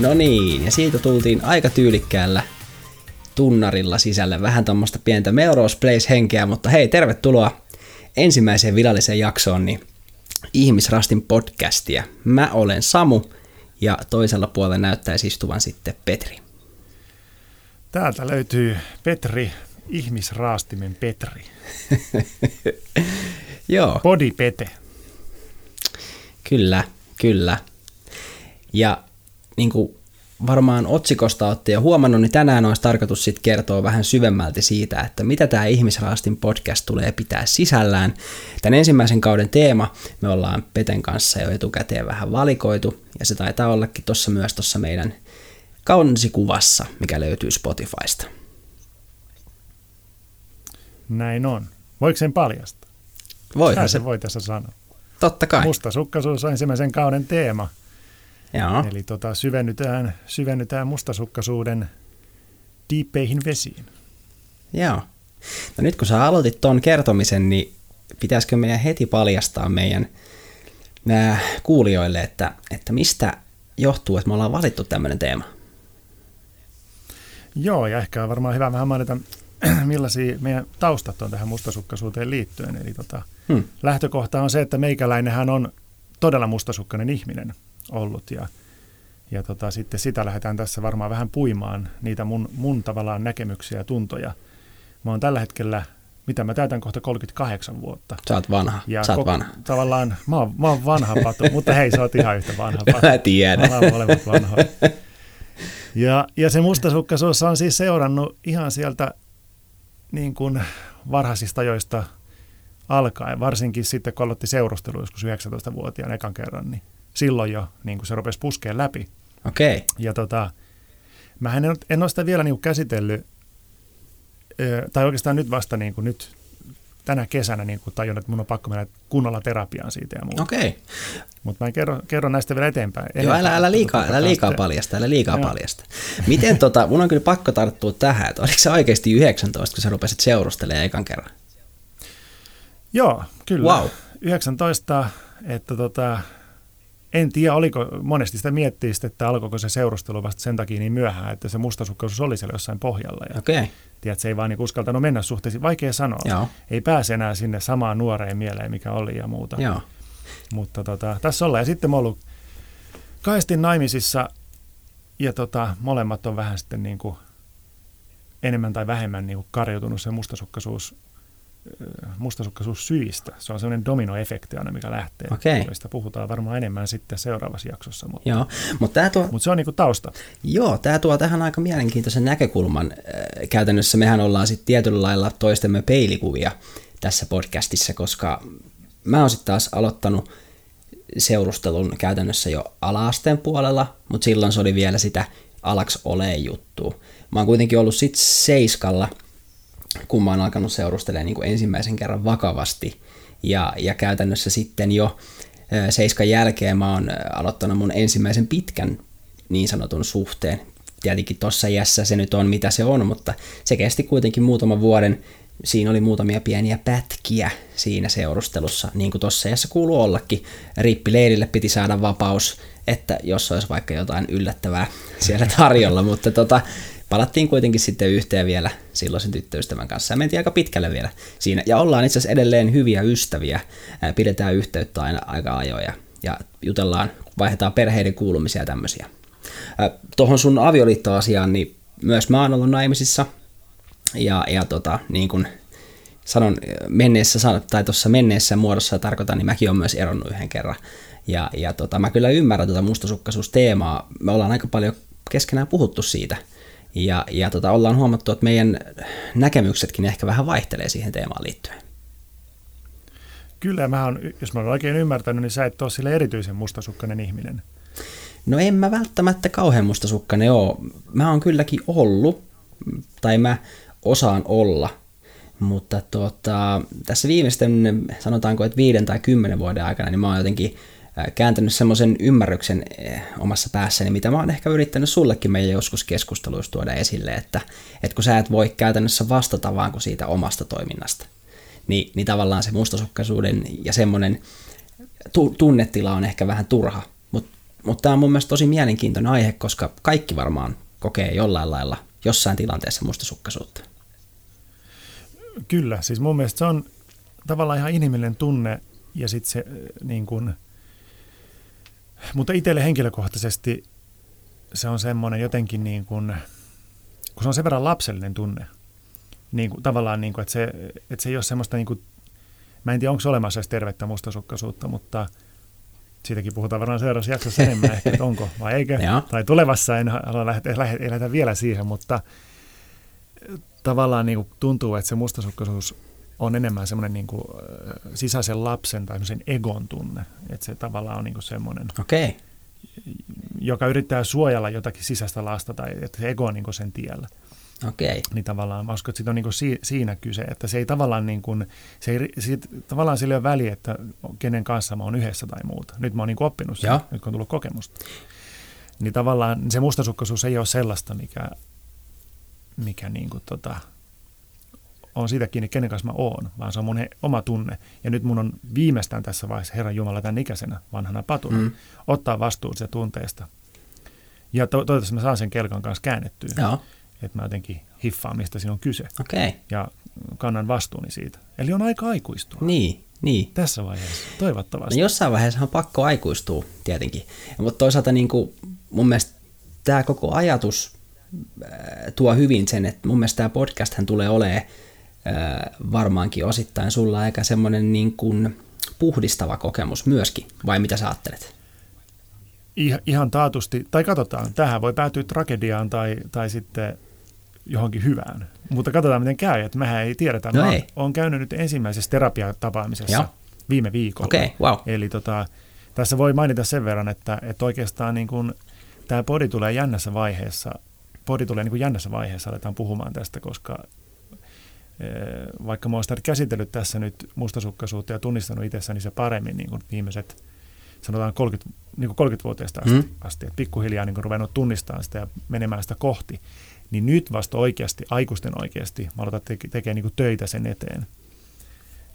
No niin, ja siitä tultiin aika tyylikkäällä tunnarilla sisälle vähän tuommoista pientä Melrose Place-henkeä, mutta hei, tervetuloa ensimmäiseen viralliseen jaksoon, niin Ihmisrastin podcastia. Mä olen Samu, ja toisella puolella näyttäisi istuvan sitten Petri. Täältä löytyy Petri, ihmisraastimen Petri. Joo. Body Pete. Kyllä, kyllä. Ja niin kuin varmaan otsikosta olette jo huomannut, niin tänään olisi tarkoitus sitten kertoa vähän syvemmälti siitä, että mitä tämä Ihmisraastin podcast tulee pitää sisällään. Tämän ensimmäisen kauden teema me ollaan Peten kanssa jo etukäteen vähän valikoitu, ja se taitaa ollakin tuossa myös tuossa meidän kausikuvassa, mikä löytyy Spotifysta. Näin on. Voiko sen paljastaa? Voihan se. se. voi tässä sanoa. Totta kai. Mustasukkaisuus on ensimmäisen kauden teema. Joo. Eli tota, syvennytään, syvennytään mustasukkaisuuden diippeihin vesiin. Joo. No nyt kun sä aloitit ton kertomisen, niin pitäisikö meidän heti paljastaa meidän nää kuulijoille, että, että mistä johtuu, että me ollaan valittu tämmöinen teema? Joo, ja ehkä on varmaan hyvä vähän mainita, millaisia meidän taustat on tähän mustasukkaisuuteen liittyen. Eli tota, Hmm. lähtökohta on se, että meikäläinenhän on todella mustasukkainen ihminen ollut ja, ja tota, sitten sitä lähdetään tässä varmaan vähän puimaan, niitä mun, mun tavallaan näkemyksiä ja tuntoja. Mä oon tällä hetkellä, mitä mä täytän kohta 38 vuotta. Sä oot vanha. Ja Sä oot koko- vanha. Tavallaan, mä oon, mä oon vanha patu, mutta hei, sä oot ihan yhtä vanha patu. Mä tiedän. Ollaan molemmat vanhoja. Ja, ja se mustasukkaisuus on siis seurannut ihan sieltä niin kuin varhaisista ajoista alkaen, varsinkin sitten kun aloitti seurustelu joskus 19-vuotiaan ekan kerran, niin silloin jo niin kuin se rupesi puskeen läpi. Okei. Ja tota, mä en, en ole sitä vielä niin kuin käsitellyt, ö, tai oikeastaan nyt vasta niin kuin nyt tänä kesänä niin kuin tajunnut, että mun on pakko mennä kunnolla terapiaan siitä ja muuta. Okei. Mutta mä en kerro, kerro näistä vielä eteenpäin. Joo, älä, älä liikaa, tota älä liikaa sitten- paljasta, älä liikaa Joo. paljasta. Miten tota, mun on kyllä pakko tarttua tähän, että oliko se oikeasti 19, kun sä rupesit seurustelemaan ekan kerran? Joo, kyllä. Wow. 19, että tota, en tiedä, oliko, monesti sitä miettii että alkoiko se seurustelu vasta sen takia niin myöhään, että se mustasukkaisuus oli siellä jossain pohjalla. Ja. Okay. tiedät, se ei vaan niin uskaltanut mennä suhteisiin. Vaikea sanoa. Joo. Ei pääse enää sinne samaan nuoreen mieleen, mikä oli ja muuta. Joo. Mutta tota, tässä ollaan. Ja sitten mä ollut kahdesti naimisissa ja tota, molemmat on vähän sitten niin kuin enemmän tai vähemmän niin kuin karjutunut se mustasukkaisuus, mustasukkaisuus syistä. Se on sellainen dominoefekti aina, mikä lähtee. Okei. Joista puhutaan varmaan enemmän sitten seuraavassa jaksossa. Mutta, Joo, mutta tämä tuo, mutta se on niin kuin tausta. joo, tää tuo tähän aika mielenkiintoisen näkökulman. Äh, Käytännössä mehän ollaan sitten tietyllä lailla toistemme peilikuvia tässä podcastissa, koska mä oon sitten taas aloittanut seurustelun käytännössä jo alaasteen puolella, mutta silloin se oli vielä sitä alaks ole juttua. Mä oon kuitenkin ollut sitten seiskalla, kun mä oon alkanut seurustelemaan niin ensimmäisen kerran vakavasti. Ja, ja käytännössä sitten jo seiskan jälkeen mä oon aloittanut mun ensimmäisen pitkän niin sanotun suhteen. Tietenkin tuossa iässä se nyt on mitä se on, mutta se kesti kuitenkin muutaman vuoden. Siinä oli muutamia pieniä pätkiä siinä seurustelussa, niin kuin tuossa iässä kuuluu ollakin. Rippileirille piti saada vapaus, että jos olisi vaikka jotain yllättävää siellä tarjolla, mutta tota, palattiin kuitenkin sitten yhteen vielä silloisen tyttöystävän kanssa ja mentiin aika pitkälle vielä siinä. Ja ollaan itse asiassa edelleen hyviä ystäviä, Ää, pidetään yhteyttä aina aika ajoin ja, jutellaan, vaihdetaan perheiden kuulumisia ja tämmöisiä. Tuohon sun avioliittoasiaan, niin myös mä oon ollut naimisissa ja, ja tota, niin kuin sanon menneessä, tai tuossa menneessä muodossa tarkoitan, niin mäkin olen myös eronnut yhden kerran. Ja, ja tota, mä kyllä ymmärrän tuota mustasukkaisuusteemaa. Me ollaan aika paljon keskenään puhuttu siitä. Ja, ja tota, ollaan huomattu, että meidän näkemyksetkin ehkä vähän vaihtelee siihen teemaan liittyen. Kyllä, mä oon, jos mä olen oikein ymmärtänyt, niin sä et ole sille erityisen mustasukkainen ihminen. No en mä välttämättä kauhean mustasukkainen oo. Mä oon kylläkin ollut, tai mä osaan olla, mutta tota, tässä viimeisten, sanotaanko, että viiden tai kymmenen vuoden aikana, niin mä oon jotenkin kääntänyt semmoisen ymmärryksen eh, omassa päässäni, mitä mä oon ehkä yrittänyt sullekin meidän joskus keskusteluissa tuoda esille, että, että kun sä et voi käytännössä vastata vaan kuin siitä omasta toiminnasta, niin, niin tavallaan se mustasukkaisuuden ja semmoinen tu- tunnetila on ehkä vähän turha, mutta mutta tämä on mun mielestä tosi mielenkiintoinen aihe, koska kaikki varmaan kokee jollain lailla jossain tilanteessa mustasukkaisuutta. Kyllä, siis mun mielestä se on tavallaan ihan inhimillinen tunne ja sitten se niin kuin, mutta itselle henkilökohtaisesti se on semmoinen jotenkin niin kuin, kun se on sen verran lapsellinen tunne, niin kuin, tavallaan niin kuin, että, se, että se ei ole semmoista niin kuin, mä en tiedä onko se olemassa edes tervettä mustasukkaisuutta, mutta siitäkin puhutaan varmaan seuraavassa jaksossa enemmän ehkä, että onko vai eikö, tai tulevassa en halua lähteä, lähteä vielä siihen, mutta tavallaan niin kuin tuntuu, että se mustasukkaisuus on enemmän semmoinen niin kuin, sisäisen lapsen tai sen egon tunne. Että se tavallaan on niin kuin semmoinen, okay. joka yrittää suojella jotakin sisäistä lasta tai että se ego on niin kuin sen tiellä. Okay. Niin tavallaan mä uskon, että siitä on niin kuin siinä kyse, että se ei tavallaan niin kuin, se ei, siitä, tavallaan sillä ei ole väliä, että kenen kanssa mä oon yhdessä tai muuta. Nyt mä oon niin kuin oppinut sen, nyt kun on tullut kokemusta. Niin tavallaan se mustasukkaisuus ei ole sellaista, mikä, mikä niin kuin tota, on siitä kiinni, kenen kanssa mä oon, vaan se on mun he, oma tunne. Ja nyt mun on viimeistään tässä vaiheessa, Herran Jumala tämän ikäisenä, vanhana patuna, mm. ottaa vastuun siitä tunteesta. Ja to- toivottavasti mä saan sen kelkan kanssa käännettyä. Joo. Että mä jotenkin hiffaan, mistä siinä on kyse. Okay. Ja kannan vastuuni siitä. Eli on aika aikuistua. Niin, niin. Tässä vaiheessa, toivottavasti. No jossain vaiheessa on pakko aikuistua tietenkin. Mutta toisaalta niin kuin, mun mielestä tämä koko ajatus äh, tuo hyvin sen, että mun mielestä tämä podcast tulee olemaan varmaankin osittain sulla aika semmoinen niin kuin puhdistava kokemus myöskin, vai mitä sä ajattelet? Ihan taatusti, tai katsotaan, tähän voi päätyä tragediaan tai, tai sitten johonkin hyvään. Mutta katsotaan miten käy, että mehän ei tiedetä. No Mä ei. olen käynyt nyt ensimmäisessä terapiatapaamisessa Joo. viime viikolla. Okay, wow. Eli tota, tässä voi mainita sen verran, että, että oikeastaan niin kun, tämä podi tulee jännässä vaiheessa, podi tulee niin kuin jännässä vaiheessa, aletaan puhumaan tästä, koska vaikka mä oon sitä käsitellyt tässä nyt mustasukkaisuutta ja tunnistanut itsessäni se paremmin niin kuin viimeiset, sanotaan 30, niin kuin 30-vuotiaasta asti, mm. asti että pikkuhiljaa niin kuin ruvennut tunnistamaan sitä ja menemään sitä kohti, niin nyt vasta oikeasti, aikuisten oikeasti, mä aloitan te- tekemään niin kuin töitä sen eteen.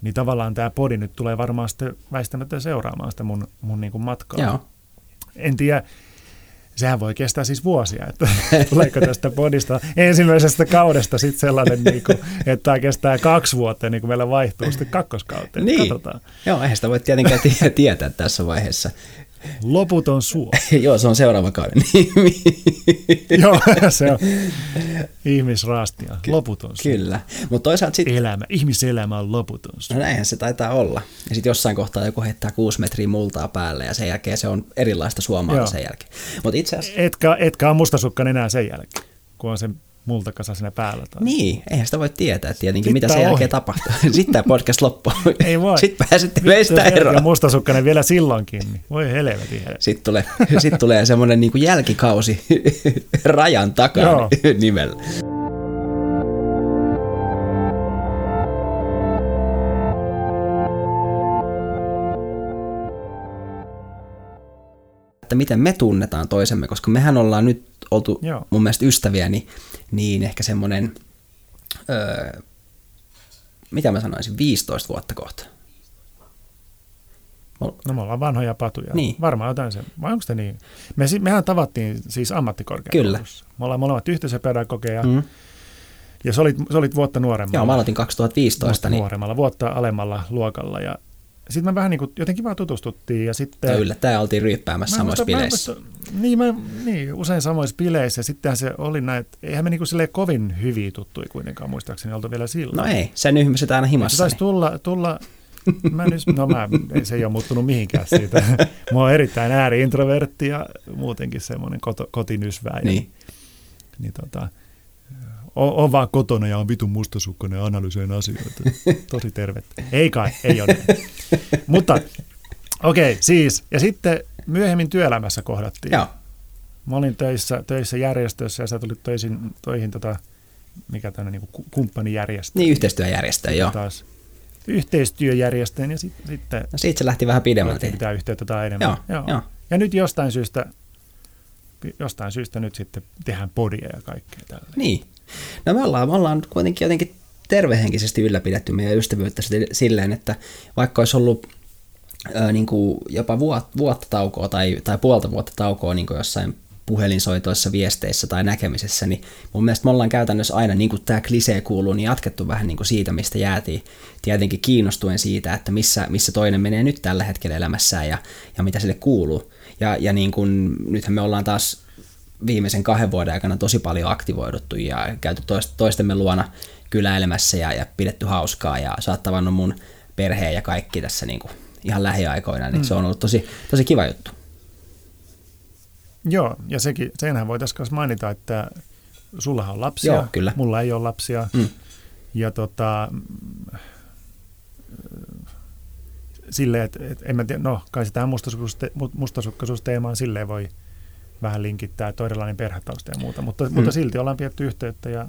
Niin tavallaan tämä podi nyt tulee varmaan sitten väistämättä seuraamaan sitä mun, mun niin kuin matkaa. Joo. En tiedä, sehän voi kestää siis vuosia, että tuleeko tästä podista ensimmäisestä kaudesta sitten sellainen, niin kuin, että tämä kestää kaksi vuotta niin kuin meillä vaihtuu sitten kakkoskauteen. Niin. Katsotaan. Joo, eihän sitä voi tietenkään tietää tässä vaiheessa. Loputon suo. Joo, se on seuraava kauden nimi. Joo, se on ihmisraastia. Loputon suo. Kyllä, mutta toisaalta sitten... Elämä, ihmiselämä on loputon suo. No näinhän se taitaa olla. Ja sitten jossain kohtaa joku heittää kuusi metriä multaa päälle ja sen jälkeen se on erilaista suomaa sen jälkeen. Mutta itse asiassa... Etkä, etkä on mustasukkan enää sen jälkeen, kun on se multakasa siinä päällä. Tai. Niin, eihän sitä voi tietää tietenkin, Sitten mitä sen jälkeen ohi. tapahtuu. Sitten tämä podcast loppuu. Ei voi. Sitten pääsette meistä eroon. Ja mustasukkainen vielä silloinkin. Niin voi helvetin. Sitten tulee, sitten tulee semmoinen niin kuin jälkikausi rajan takana nimellä. että miten me tunnetaan toisemme, koska mehän ollaan nyt oltu Joo. mun mielestä ystäviä, niin, niin ehkä semmoinen, öö, mitä mä sanoisin, 15 vuotta kohta. No me ollaan vanhoja patuja. Niin. Varmaan jotain sen. Vai onko se niin? Me, mehän tavattiin siis ammattikorkeakoulussa. Kyllä. Me ollaan molemmat yhteisöpedagogeja. Mm. Ja sä olit, sä olit vuotta nuoremmalla. Joo, mä aloitin 2015. Vuotta niin... nuoremmalla, vuotta alemmalla luokalla. Ja sitten me vähän niin kuin, jotenkin vaan tutustuttiin ja sitten... Ja yllättäen oltiin ryyppäämässä samoissa bileissä. niin, mä, niin, usein samoissa bileissä ja sittenhän se oli näin, että eihän me niin kuin kovin hyviä tuttui kuitenkaan muistaakseni oltu vielä silloin. No ei, sen ihmiset aina himassa. Se taisi tulla, tulla mä nyt, no mä, se ei ole muuttunut mihinkään siitä. Mä oon erittäin ääri-introvertti ja muutenkin semmoinen koto, kotinysväinen. Niin. niin tota, on, on vaan kotona ja on vitun mustasukkainen ja analysoin asioita. Tosi tervettä. Ei kai, ei ole Mutta okei, okay, siis. Ja sitten myöhemmin työelämässä kohdattiin. Joo. Mä olin töissä, töissä järjestössä ja sä tulit töisin, toihin tota, mikä tämmöinen niin kumppanijärjestö. Niin, yhteistyöjärjestö, joo. Taas yhteistyöjärjestöön ja sit, sitten... No siitä se lähti vähän pidemmälti. Pitää yhteyttä tai enemmän. Joo, joo. joo. Ja nyt jostain syystä, jostain syystä nyt sitten tehdään podia ja kaikkea tällä. Niin. No me ollaan, me ollaan kuitenkin jotenkin tervehenkisesti ylläpidetty meidän ystävyyttä silleen, että vaikka olisi ollut ö, niin kuin jopa vuot, vuotta taukoa tai, tai puolta vuotta taukoa niin kuin jossain puhelinsoitoissa, viesteissä tai näkemisessä, niin mun mielestä me ollaan käytännössä aina, niin kuin tämä klisee kuuluu, niin jatkettu vähän niin kuin siitä, mistä jäätiin. Tietenkin kiinnostuen siitä, että missä, missä toinen menee nyt tällä hetkellä elämässään ja, ja mitä sille kuuluu. Ja, ja niin kuin, nythän me ollaan taas viimeisen kahden vuoden aikana tosi paljon aktivoiduttu ja käyty toistemme luona kyläilemässä ja, ja pidetty hauskaa ja sä oot tavannut mun perheen ja kaikki tässä niin kuin ihan lähiaikoina, niin mm. se on ollut tosi, tosi kiva juttu. Joo, ja sekin, senhän voitaisiin myös mainita, että sulla on lapsia, Joo, kyllä. mulla ei ole lapsia. Mm. Ja tota, silleen, että et, en mä tiedä, no kai tähän mustasukkaisuusteemaan silleen voi vähän linkittää, että on erilainen perhetausta ja muuta, mutta, mm. mutta silti ollaan pidetty yhteyttä ja,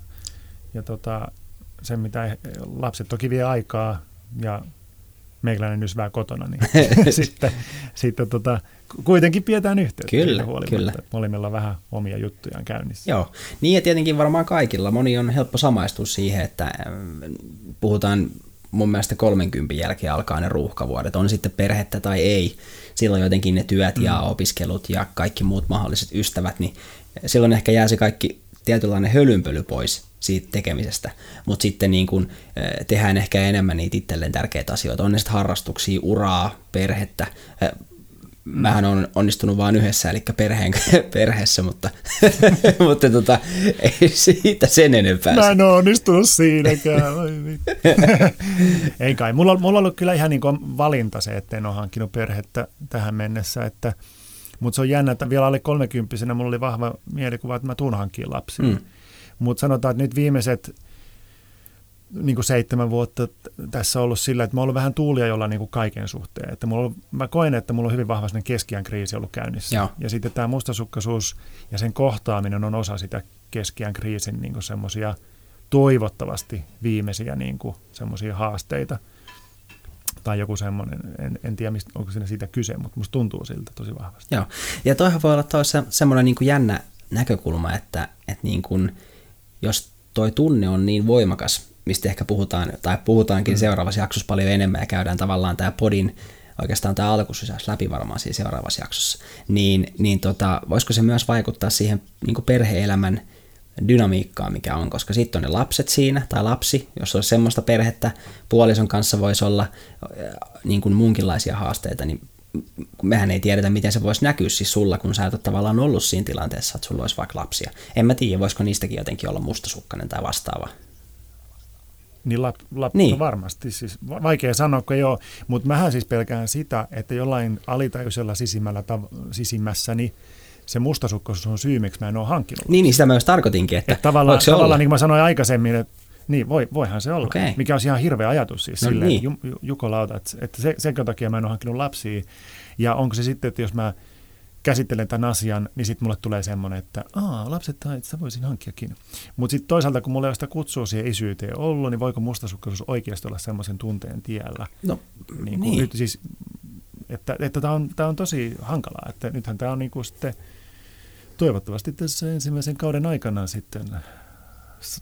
ja tota, sen, mitä lapset toki vie aikaa ja meikäläinen nysvää kotona, niin sitten, sitten tota, kuitenkin pidetään yhteyttä. Kyllä, kyllä. Molemmilla on vähän omia juttujaan käynnissä. Joo, niin ja tietenkin varmaan kaikilla. Moni on helppo samaistua siihen, että puhutaan mun mielestä 30 jälkeen alkaa ne ruuhkavuodet, on sitten perhettä tai ei. Silloin jotenkin ne työt ja mm. opiskelut ja kaikki muut mahdolliset ystävät, niin silloin ehkä jää se kaikki tietynlainen hölynpöly pois siitä tekemisestä, mutta sitten niin kun, tehdään ehkä enemmän niitä itselleen tärkeitä asioita, on ne sitten harrastuksia, uraa, perhettä, mähän on onnistunut vain yhdessä, eli perheen, perheessä, mutta, mutta tota, ei siitä sen enempää. Mä en ole onnistunut siinäkään. ei kai. Mulla, mulla on ollut kyllä ihan niin kuin valinta se, että en ole hankkinut perhettä tähän mennessä, että, mutta se on jännä, että vielä alle 30 mulla oli vahva mielikuva, että mä tuun hankkiin lapsia. Mm. Mutta sanotaan, että nyt viimeiset niin kuin seitsemän vuotta tässä ollut sillä, että mä oon ollut vähän tuulia jolla niin kuin kaiken suhteen. Että mulla on, mä koen, että mulla on hyvin vahva keskiän kriisi ollut käynnissä. Joo. Ja sitten tämä mustasukkaisuus ja sen kohtaaminen on osa sitä keskiän kriisin niin semmoisia toivottavasti viimeisiä niin semmoisia haasteita. Tai joku semmoinen, en, en tiedä mistä, onko siinä siitä kyse, mutta musta tuntuu siltä tosi vahvasti. Joo, ja toihan voi olla toisaalta semmoinen niin kuin jännä näkökulma, että, että niin kuin, jos toi tunne on niin voimakas, mistä ehkä puhutaan, tai puhutaankin mm. seuraavassa jaksossa paljon enemmän, ja käydään tavallaan tämä podin, oikeastaan tämä alkusysäys läpi varmaan siinä seuraavassa jaksossa, niin, niin tota, voisiko se myös vaikuttaa siihen niin perhe-elämän dynamiikkaan, mikä on, koska sitten on ne lapset siinä, tai lapsi, jos olisi semmoista perhettä, puolison kanssa voisi olla niin kuin muunkinlaisia haasteita, niin mehän ei tiedetä, miten se voisi näkyä siis sulla, kun sä et ole tavallaan ollut siinä tilanteessa, että sulla olisi vaikka lapsia. En mä tiedä, voisiko niistäkin jotenkin olla mustasukkainen tai vastaava. Niin, lap, lap, niin. No varmasti, siis vaikea sanoa, kun ole, mutta mähän siis pelkään sitä, että jollain alitajuisella sisimmällä tav- sisimmässäni se mustasukkaisuus on syy, miksi mä en ole hankkinut. Niin, niin sitä mä myös tarkoitinkin, että, että tavallaan, se tavallaan niin kuin mä sanoin aikaisemmin, että niin, voi, voihan se olla, okay. mikä on ihan hirveä ajatus siis no, silleen, niin. Jukolauta, että, että se, sen takia mä en ole hankkinut lapsia. Ja onko se sitten, että jos mä käsittelen tämän asian, niin sitten mulle tulee semmoinen, että Aa, lapset tai että voisin hankkiakin. Mutta sitten toisaalta, kun mulla ei ole sitä kutsua siihen isyyteen ollut, niin voiko mustasukkaisuus oikeasti olla semmoisen tunteen tiellä? No, niin. Kuin, niin. Siis, että että tämä on, tää on tosi hankalaa, että nythän tämä on niin kuin sitten toivottavasti tässä ensimmäisen kauden aikana sitten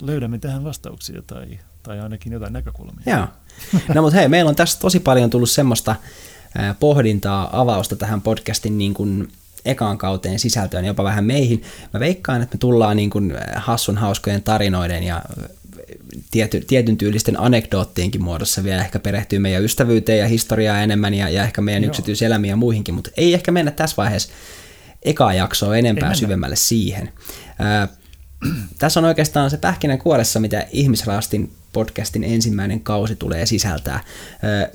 löydämme tähän vastauksia tai, tai ainakin jotain näkökulmia. Joo. No mutta hei, meillä on tässä tosi paljon tullut semmoista pohdintaa, avausta tähän podcastin niin kuin ekaan kauteen sisältöön, jopa vähän meihin. Mä veikkaan, että me tullaan niin kuin hassun hauskojen tarinoiden ja tiety, tietyn tyylisten anekdoottienkin muodossa vielä ehkä perehtyy meidän ystävyyteen ja historiaa enemmän ja, ja ehkä meidän Joo. yksityiselämiä ja muihinkin, mutta ei ehkä mennä tässä vaiheessa ekaa jaksoa enempää syvemmälle siihen. Ää, tässä on oikeastaan se pähkinän kuoressa, mitä ihmisraastin podcastin ensimmäinen kausi tulee sisältää.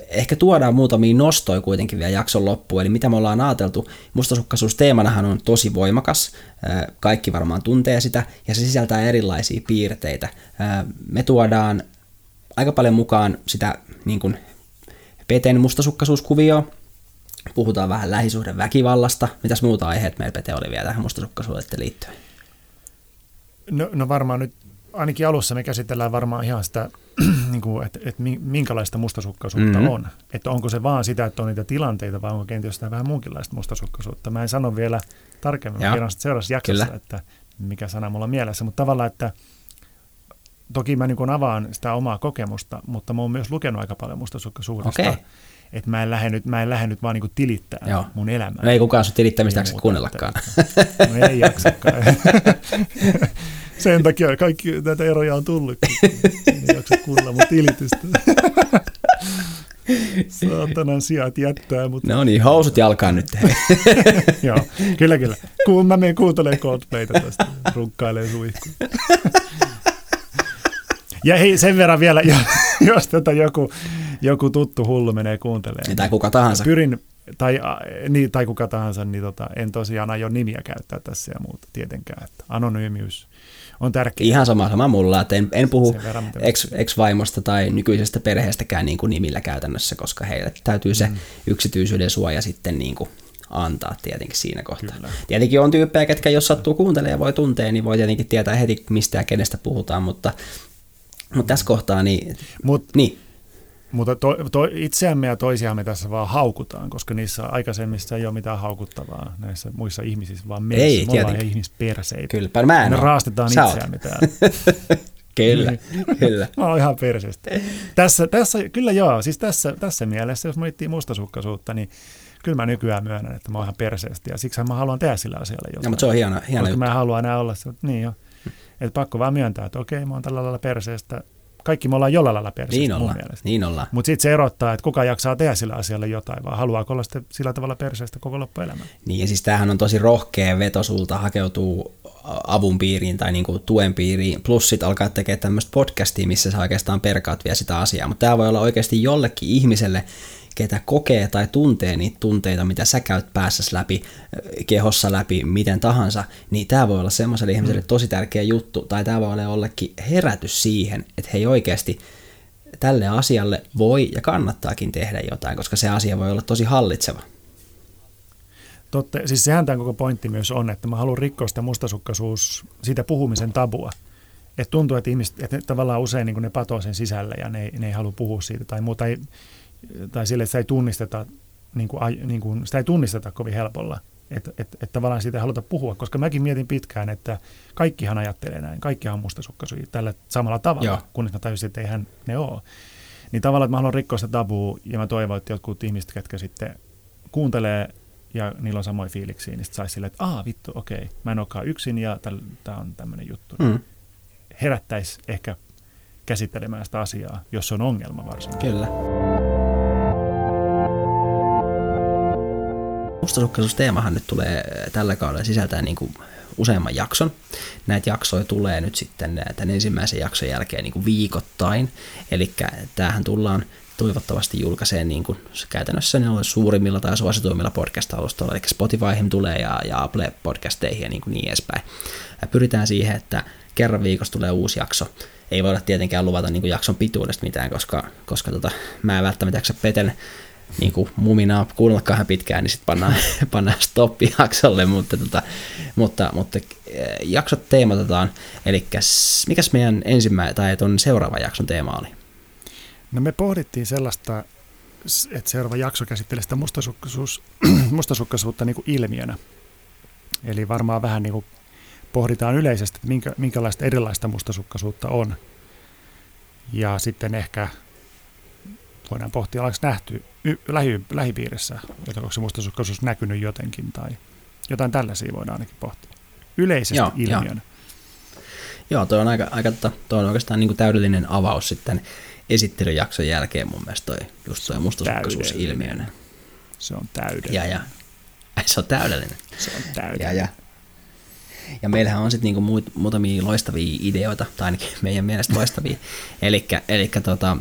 Ehkä tuodaan muutamia nostoja kuitenkin vielä jakson loppuun, eli mitä me ollaan ajateltu. Mustasukkaisuus teemanahan on tosi voimakas, kaikki varmaan tuntee sitä, ja se sisältää erilaisia piirteitä. Me tuodaan aika paljon mukaan sitä niin kuin Peten mustasukkaisuuskuvioa, puhutaan vähän lähisuhden väkivallasta. Mitäs muuta aiheet meillä Pete oli vielä tähän mustasukkaisuuteen liittyen? No, no varmaan nyt ainakin alussa me käsitellään varmaan ihan sitä, niin kuin, että, että minkälaista mustasukkaisuutta mm-hmm. on. Että onko se vaan sitä, että on niitä tilanteita, vai onko kenties sitä vähän muunkinlaista mustasukkaisuutta. Mä en sano vielä tarkemmin, kerron seuraavassa jaksossa, Kyllä. että mikä sana mulla on mielessä, mutta tavallaan, että toki mä niin avaan sitä omaa kokemusta, mutta mä oon myös lukenut aika paljon mustasukkaisuudesta. Okei. Että mä en lähde nyt, mä en lähde nyt vaan niin tilittää Joo. mun elämää. No ei kukaan sun tilittämistä jaksa kuunnellakaan. No ei jaksakaan. Sen takia kaikki näitä eroja on tullut. Ei jaksa kuunnella mun tilitystä. Saatanan sijat jättää, mutta No niin, housut jalkaan nyt. joo, kyllä kyllä. Kun mä menen kuuntelemaan Coldplayta tästä, runkkailee suihkuun. Ja hei, sen verran vielä, jo- jos tätä joku, joku tuttu hullu menee kuuntelemaan. tai kuka tahansa. Pyrin, tai, niin, tai kuka tahansa, niin tota, en tosiaan aio nimiä käyttää tässä ja muuta tietenkään. Että anonyymiys on tärkeä. Ihan sama, sama mulla, että en, en puhu verran, ex, ex-vaimosta tai nykyisestä perheestäkään niin kuin nimillä käytännössä, koska heille täytyy se Mm. yksityisyyden suoja sitten niin kuin antaa tietenkin siinä kohtaa. Kyllä. Tietenkin on tyyppejä, ketkä jos sattuu kuuntelemaan ja voi tuntea, niin voi tietenkin tietää heti mistä ja kenestä puhutaan, mutta, mutta tässä kohtaa niin, Mut, niin mutta to, to, itseämme ja toisiamme tässä vaan haukutaan, koska niissä aikaisemmissa ei ole mitään haukuttavaa näissä muissa ihmisissä, vaan meissä. Ei, me ollaan ihan ihmisperseitä. kyllä, mä en Me raastetaan Sä itseämme täällä. Kyllä, kyllä. Mä oon ihan perseestä. Tässä, tässä, kyllä joo, siis tässä, tässä mielessä, jos miettii mustasukkaisuutta, niin kyllä mä nykyään myönnän, että mä oon ihan perseestä ja siksi mä haluan tehdä sillä asialla jotain. No, mutta se on hieno, hieno Koska juttu. mä en halua enää olla niin jo. Että pakko vaan myöntää, että okei, mä oon tällä lailla perseestä. Kaikki me ollaan jollain lailla perseestä Niin mielestä. niin ollaan. Mutta sitten se erottaa, että kuka jaksaa tehdä sillä asialla jotain, vai haluaako olla sitten sillä tavalla perseestä koko loppuelämä. Niin ja siis tämähän on tosi rohkea veto sulta hakeutuu avun piiriin tai niinku tuen piiriin, plus sit alkaa tekemään tämmöistä podcastia, missä sä oikeastaan perkaat vielä sitä asiaa. Mutta tämä voi olla oikeasti jollekin ihmiselle, ketä kokee tai tuntee niitä tunteita, mitä sä käyt päässäsi läpi, kehossa läpi, miten tahansa, niin tämä voi olla semmoiselle ihmiselle tosi tärkeä juttu, tai tämä voi olla jollekin herätys siihen, että hei oikeasti tälle asialle voi ja kannattaakin tehdä jotain, koska se asia voi olla tosi hallitseva. Totta, siis sehän tämän koko pointti myös on, että mä haluan rikkoa sitä mustasukkaisuus, siitä puhumisen tabua. Että tuntuu, että ihmiset että tavallaan usein niin ne patoo sen sisälle ja ne, ne ei halua puhua siitä tai muuta. Tai, tai sille, että sitä ei tunnisteta, niin kuin, niin kuin, sitä ei tunnisteta kovin helpolla. Että et, et tavallaan siitä ei haluta puhua, koska mäkin mietin pitkään, että kaikkihan ajattelee näin. Kaikkihan on mustasukkaisuja tällä samalla tavalla, Joo. kunnes mä tajusin, että eihän ne ole. Niin tavallaan, että mä haluan rikkoa sitä tabua ja mä toivon, että jotkut ihmiset, ketkä sitten kuuntelee ja niillä on samoja fiiliksiä, niin sitten saisi silleen, että aa vittu, okei, mä en olekaan yksin ja tämä on tämmöinen juttu. Mm, Herättäisi ehkä käsittelemään sitä asiaa, jos se on ongelma varsinkin. kyllä. Mustasukkaisuusteemahan nyt tulee äh, tällä kaudella sisältää niin kuin useamman jakson. Näitä jaksoja tulee nyt sitten äh, tämän ensimmäisen jakson jälkeen niin kuin viikoittain. Eli tämähän tullaan toivottavasti julkaiseen niin kuin käytännössä ne on suurimmilla tai suosituimmilla podcast-alustoilla, eli Spotifyhin tulee ja, ja Apple podcasteihin ja niin, kuin niin edespäin. Ja pyritään siihen, että kerran viikossa tulee uusi jakso. Ei voida tietenkään luvata niin kuin jakson pituudesta mitään, koska, koska tota, mä en välttämättä jaksa Peten niin kuin muminaa kuunnellakaan pitkään, niin sitten pannaan, pannaan stoppi jaksolle, mutta, tota, mutta, mutta eh, jaksot teematetaan, eli mikäs meidän ensimmäinen tai ton seuraava jakson teema oli? No me pohdittiin sellaista, että seuraava jakso käsittelee sitä mustasukkaisuus, mustasukkaisuutta niin kuin ilmiönä. Eli varmaan vähän niin kuin pohditaan yleisesti, että minkä, minkälaista erilaista mustasukkaisuutta on. Ja sitten ehkä voidaan pohtia, onko nähty y- lähi, lähipiirissä, joten onko se mustasukkaisuus näkynyt jotenkin tai jotain tällaisia voidaan ainakin pohtia. Yleisesti Joo, ilmiönä. Joo, toi on, aika, aika totta. toi on oikeastaan niin kuin täydellinen avaus sitten esittelyjakson jälkeen mun mielestä toi, just toi mustasukkaisuus ilmiönä. Se on täydellinen. Ja, ja. Se on täydellinen. Se on täydellinen. ja. ja meillähän on sitten niinku muut- muutamia loistavia ideoita, tai ainakin meidän mielestä loistavia. Eli tota,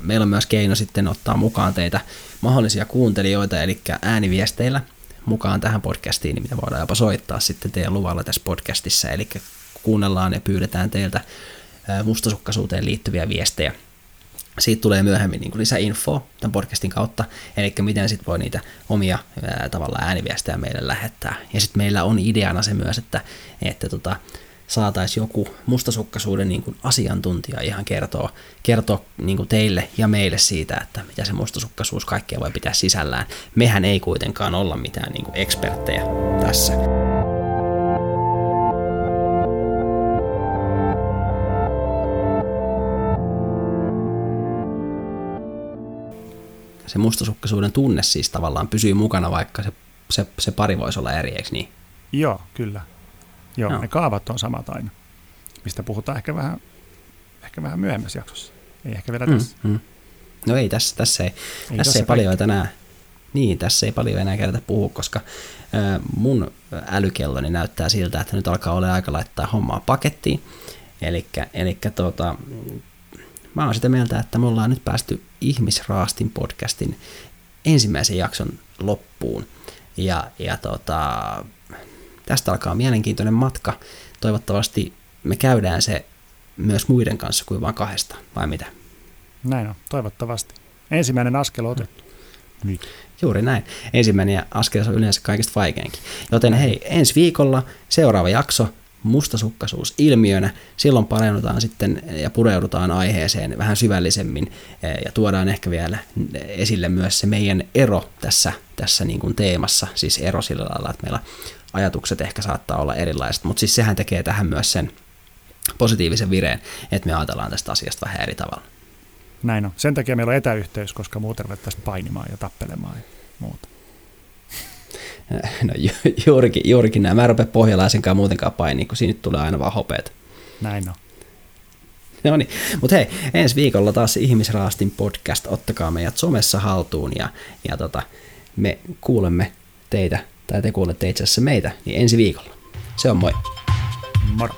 meillä on myös keino sitten ottaa mukaan teitä mahdollisia kuuntelijoita, eli ääniviesteillä mukaan tähän podcastiin, niin mitä voidaan jopa soittaa sitten teidän luvalla tässä podcastissa. Eli kuunnellaan ja pyydetään teiltä mustasukkaisuuteen liittyviä viestejä siitä tulee myöhemmin niin lisäinfoa tämän podcastin kautta, eli miten sitten voi niitä omia ää, tavallaan ääniviestejä meille lähettää. Ja sitten meillä on ideana se myös, että, että tota, saataisiin joku mustasukkaisuuden niin kuin asiantuntija ihan kertoa, kertoa niin kuin teille ja meille siitä, että mitä se mustasukkaisuus kaikkea voi pitää sisällään. Mehän ei kuitenkaan olla mitään niin kuin eksperttejä tässä. Se mustasukkaisuuden tunne siis tavallaan pysyy mukana, vaikka se, se, se pari voisi olla eri, eikö niin? Joo, kyllä. Joo, no. ne kaavat on samat aina, mistä puhutaan ehkä vähän, ehkä vähän myöhemmässä jaksossa. Ei ehkä vielä tässä. Mm, mm. No ei, tässä, tässä ei, ei, tässä ei paljon tänään, niin, tässä ei paljon enää kerätä puhua, koska äh, mun älykelloni näyttää siltä, että nyt alkaa olla aika laittaa hommaa pakettiin. Eli tota, mä oon sitä mieltä, että me ollaan nyt päästy Ihmisraastin podcastin ensimmäisen jakson loppuun. Ja, ja tota, tästä alkaa mielenkiintoinen matka. Toivottavasti me käydään se myös muiden kanssa kuin vain kahdesta, vai mitä? Näin on, toivottavasti. Ensimmäinen askel on otettu. Niin. Juuri näin. Ensimmäinen askel on yleensä kaikista vaikeinkin. Joten hei, ensi viikolla seuraava jakso, mustasukkaisuus ilmiönä. Silloin paneudutaan sitten ja pureudutaan aiheeseen vähän syvällisemmin eh, ja tuodaan ehkä vielä esille myös se meidän ero tässä, tässä niin kuin teemassa, siis ero sillä lailla, että meillä ajatukset ehkä saattaa olla erilaiset, mutta siis sehän tekee tähän myös sen positiivisen vireen, että me ajatellaan tästä asiasta vähän eri tavalla. Näin on. Sen takia meillä on etäyhteys, koska muuten ruvettaisiin painimaan ja tappelemaan ja muuta. No ju, juurikin, juurikin näin. Mä en rupea pohjalaisenkaan muutenkaan painiin, kun siinä tulee aina vaan hopeet. Näin on. No niin, mutta hei, ensi viikolla taas Ihmisraastin podcast, ottakaa meidät somessa haltuun ja, ja tota, me kuulemme teitä, tai te kuulette itse asiassa meitä, niin ensi viikolla. Se on moi. Moro.